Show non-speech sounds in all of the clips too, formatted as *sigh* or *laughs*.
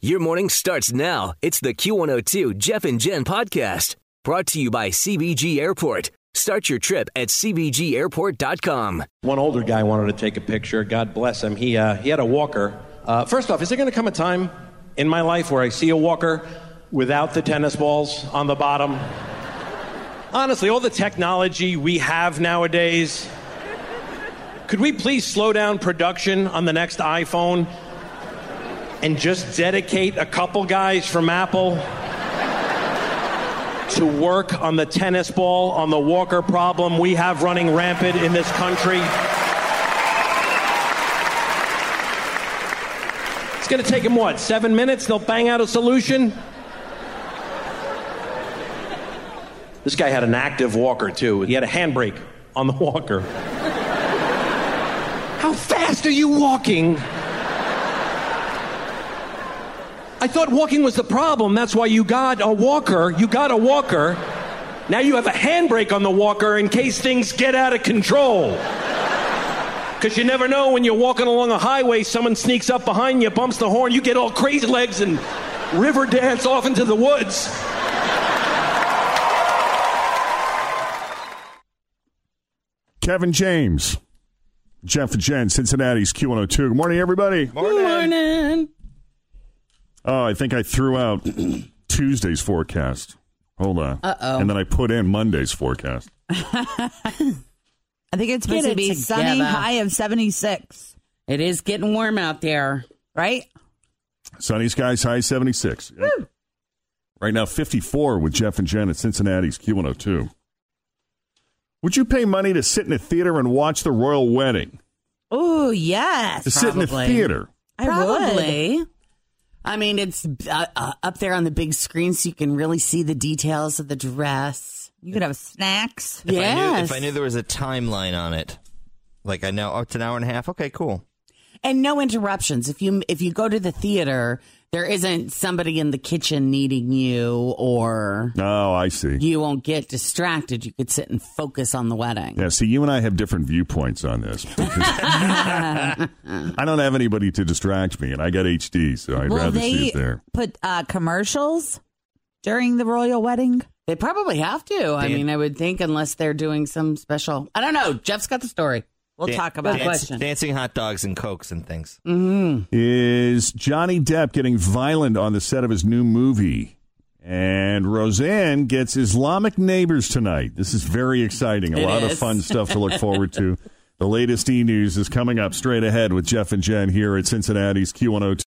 Your morning starts now. It's the Q102 Jeff and Jen podcast brought to you by CVG Airport. Start your trip at CVGAirport.com. One older guy wanted to take a picture. God bless him. He, uh, he had a walker. Uh, first off, is there going to come a time in my life where I see a walker without the tennis balls on the bottom? Honestly, all the technology we have nowadays, could we please slow down production on the next iPhone and just dedicate a couple guys from Apple to work on the tennis ball, on the walker problem we have running rampant in this country? It's going to take them what, seven minutes? They'll bang out a solution? This guy had an active walker too. He had a handbrake on the walker. How fast are you walking? I thought walking was the problem. That's why you got a walker. You got a walker. Now you have a handbrake on the walker in case things get out of control. Because you never know when you're walking along a highway, someone sneaks up behind you, bumps the horn, you get all crazy legs and river dance off into the woods. Kevin James, Jeff and Jen, Cincinnati's Q102. Good morning, everybody. Morning. Oh, I think I threw out *clears throat* Tuesday's forecast. Hold on. Uh-oh. And then I put in Monday's forecast. *laughs* I think it's supposed Get to be it sunny, high of 76, It is getting warm out there. right? Sunny skies, high 76. Yep. Right now, 54 with Jeff and Jen at Cincinnati's Q102. Would you pay money to sit in a theater and watch the royal wedding? Oh, yes. To sit in a theater? I would. Probably. I mean, it's uh, uh, up there on the big screen, so you can really see the details of the dress. You could have snacks. If I knew Yes. if I knew there was a timeline on it, like I know, oh, it's an hour and a half. Okay, cool. And no interruptions. If you if you go to the theater, there isn't somebody in the kitchen needing you, or Oh, I see. you won't get distracted. You could sit and focus on the wedding. Yeah, see, you and I have different viewpoints on this. because *laughs* I don't have anybody to distract me, and I got HD, so I'd Will rather see it there. put uh, commercials during the royal wedding? They probably have to. I mean, I would think unless they're doing some special. I don't know. Jeff's got the story. We'll Dan- talk about Good it. question. Dancing hot dogs and cokes and things. Mm-hmm. Is Johnny Depp getting violent on the set of his new movie? And Roseanne gets Islamic neighbors tonight. This is very exciting. A It lot of fun stuff to look *laughs* forward to. The latest e news is coming up straight ahead with Jeff and Jen here at Cincinnati's Q102.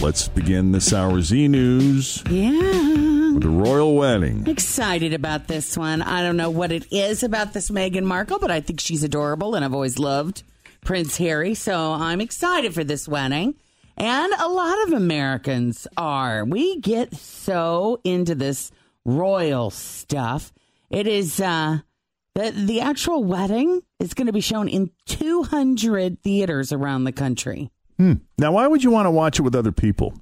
let's begin this hour's e news Yeah. The royal wedding. Excited about this one. I don't know what it is about this Meghan Markle, but I think she's adorable and I've always loved Prince Harry. So I'm excited for this wedding. And a lot of Americans are. We get so into this royal stuff. It is uh the the actual wedding is going to be shown in 200 theaters around the country. Hmm. Now, why would you want to watch it with other people?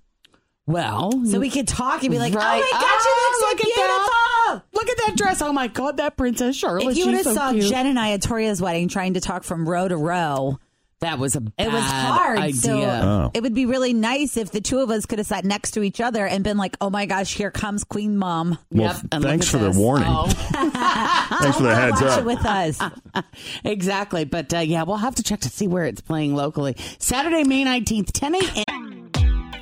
Well, So we could talk and be like, Right. oh my God, she looks so look beautiful. At that. Look at that dress. Oh my God, that Princess Charlotte. If you would have so saw cute. Jen and I at Toria's wedding trying to talk from row to row, that was a bad it was hard. idea. So Oh. it would be really nice if the two of us could have sat next to each other and been like, oh my gosh, here comes Queen Mom. Well, Yep, and thanks at for the warning. Oh. *laughs* Thanks for the heads Watch up. it with us. *laughs* exactly. But uh, yeah, we'll have to check to see where it's playing locally. Saturday, May 19th, 10 a.m.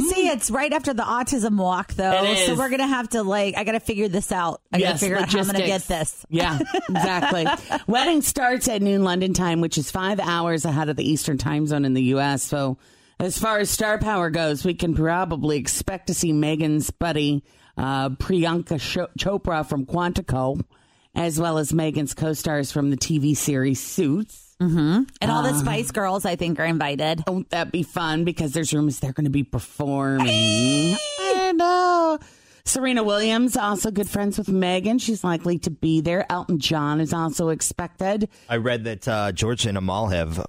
Gonna say it's right after the autism walk though, It so is. we're gonna have to like I gotta figure this out. I gotta Yes, figure out how I'm gonna get logistics. this. Yeah, exactly. *laughs* Wedding starts at noon London time, which is five hours ahead of the Eastern time zone in the U.S. So, as far as star power goes, we can probably expect to see Meghan's buddy uh, Priyanka Cho- Chopra from Quantico, as well as Meghan's co-stars from the TV series Suits. Mm-hmm. And all the Uh, Spice Girls, I think, are invited. Won't that be fun? Because there's rumors they're going to be performing. I know. Serena Williams, also good friends with Meghan. She's likely to be there. Elton John is also expected. I read that uh, George and Amal have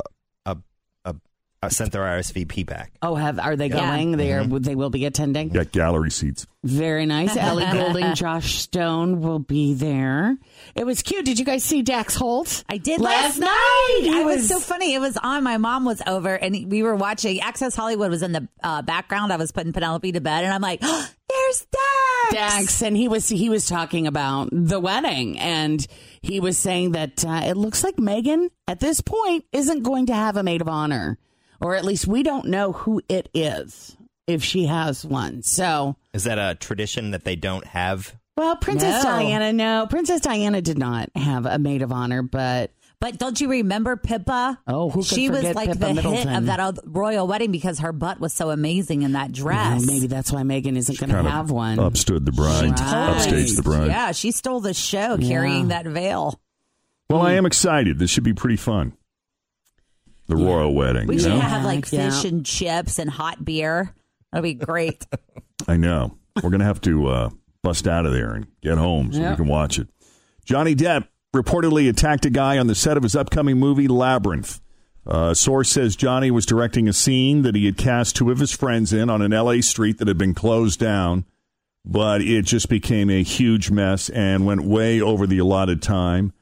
uh, sent their RSVP back. Oh, have are they Yeah. going? They are. Mhm. They will be attending. Got gallery seats. Very nice. *laughs* Ellie Goulding, Joss Stone will be there. It was cute. Did you guys see Dax Holt? I did last, last night. He It was so funny. It was on. My mom was over, and we were watching. Access Hollywood was in the uh, background. I was putting Penelope to bed, and I'm like, oh, *gasps* "There's Dax." Dax, and he was he was talking about the wedding, and he was saying that uh, it looks like Meghan at this point isn't going to have a maid of honor, or at least we don't know who it is if she has one. So, Is that a tradition that they don't have? well, Princess No. Diana, no, Princess Diana did not have a maid of honor, but But don't you remember Pippa? Oh, who could she was like Pippa the hit of that royal wedding because her butt was so amazing in that dress. Well, maybe that's why Meghan isn't going to have of one. upstood the bride, Right. upstaged the bride. Yeah, she stole the show carrying that veil. Well, I mm. am excited. This should be pretty fun. The royal wedding. We you should know? have like Yeah. fish and chips and hot beer. That'd be great. *laughs* I know. We're going to have to uh, bust out of there and get home so we can watch it. Johnny Depp reportedly attacked a guy on the set of his upcoming movie Labyrinth. Uh, a source says Johnny was directing a scene that he had cast two of his friends in on an LA street that had been closed down, but it just became a huge mess and went way over the allotted time.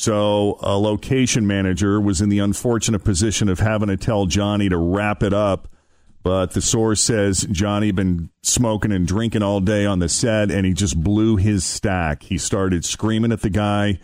So a location manager was in the unfortunate position of having to tell Johnny to wrap it up. But the source says Johnny been smoking and drinking all day on the set, and he just blew his stack. He started screaming at the guy,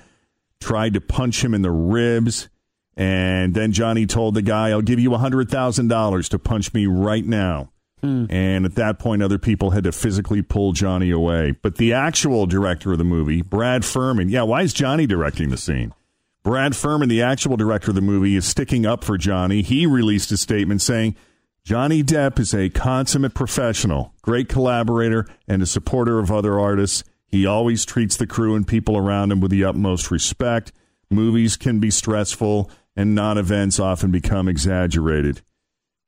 tried to punch him in the ribs, and then Johnny told the guy, "I'll give you a hundred thousand dollars to punch me right now." Hmm. And at that point, other people had to physically pull Johnny away. But the actual director of the movie, Brad Furman, yeah, why is Johnny directing the scene? Brad Furman, the actual director of the movie, is sticking up for Johnny. He released a statement saying, Johnny Depp is a consummate professional, great collaborator, and a supporter of other artists. He always treats the crew and people around him with the utmost respect. Movies can be stressful, and non events often become exaggerated.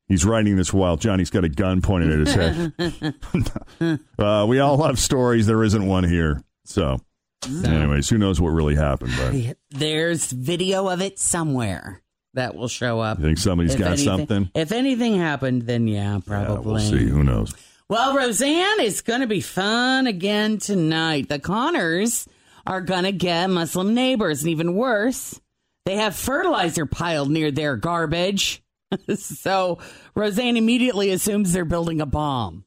He's writing this while Johnny's got a gun pointed at his head. *laughs* uh, we all have stories. There isn't one here. So, anyways, who knows what really happened? But There's video of it somewhere. that will show up. You think somebody's If got anything- something? If anything happened, then yeah, probably. Yeah, we'll see. Who knows? Well, Roseanne, it's going to be fun again tonight. The Connors are going to get Muslim neighbors, and even worse, they have fertilizer piled near their garbage. *laughs* so Roseanne immediately assumes they're building a bomb.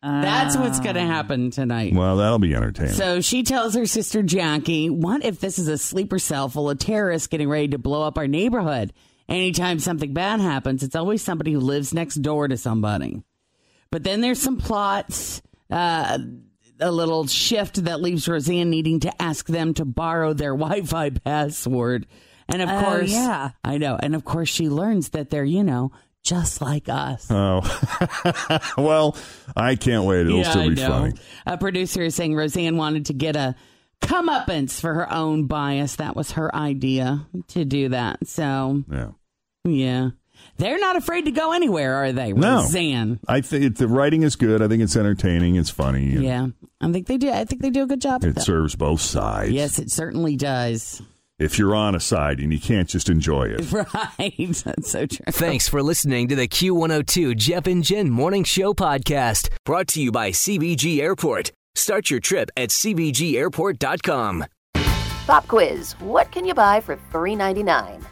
That's what's going to happen tonight. Well, that'll be entertaining. So she tells her sister Jackie, What if this is a sleeper cell full of terrorists getting ready to blow up our neighborhood? Anytime something bad happens, it's always somebody who lives next door to somebody. But then there's some plots, uh, a little shift that leaves Roseanne needing to ask them to borrow their *laughs* Wi Fi password. And of Oh, course, yeah. I know. And of course, she learns that they're, you know, just like us. Oh, *laughs* well, I can't wait. It'll Yeah, still be funny. A producer is saying Roseanne wanted to get a comeuppance for her own bias. That was her idea to do that. So, Yeah. yeah. They're not afraid to go anywhere, are they, No. Roseanne? I think the writing is good. I think it's entertaining. It's funny. Yeah. I think they do. I think they do a good job It serves both sides. Yes, it certainly does. If you're on a side and you can't just enjoy it. *laughs* Right. *laughs* That's so true. Thanks for listening to the Q102 Jeff and Jen Morning Show podcast, brought to you by CVG Airport. Start your trip at CVGAirport.com. Pop quiz What can you buy for $3.99?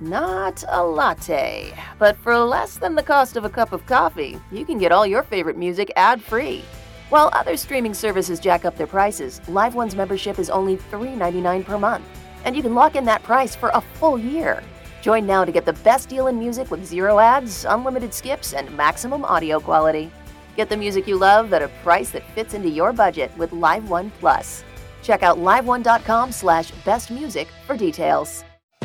Not a latte, but for less than the cost of a cup of coffee, you can get all your favorite music ad free. While other streaming services jack up their prices, Live One's membership is only $3.99 per month, and you can lock in that price for a full year. Join now to get the best deal in music with zero ads, unlimited skips, and maximum audio quality. Get the music you love at a price that fits into your budget with Live One Plus. Check out liveone.com slash bestmusic for details.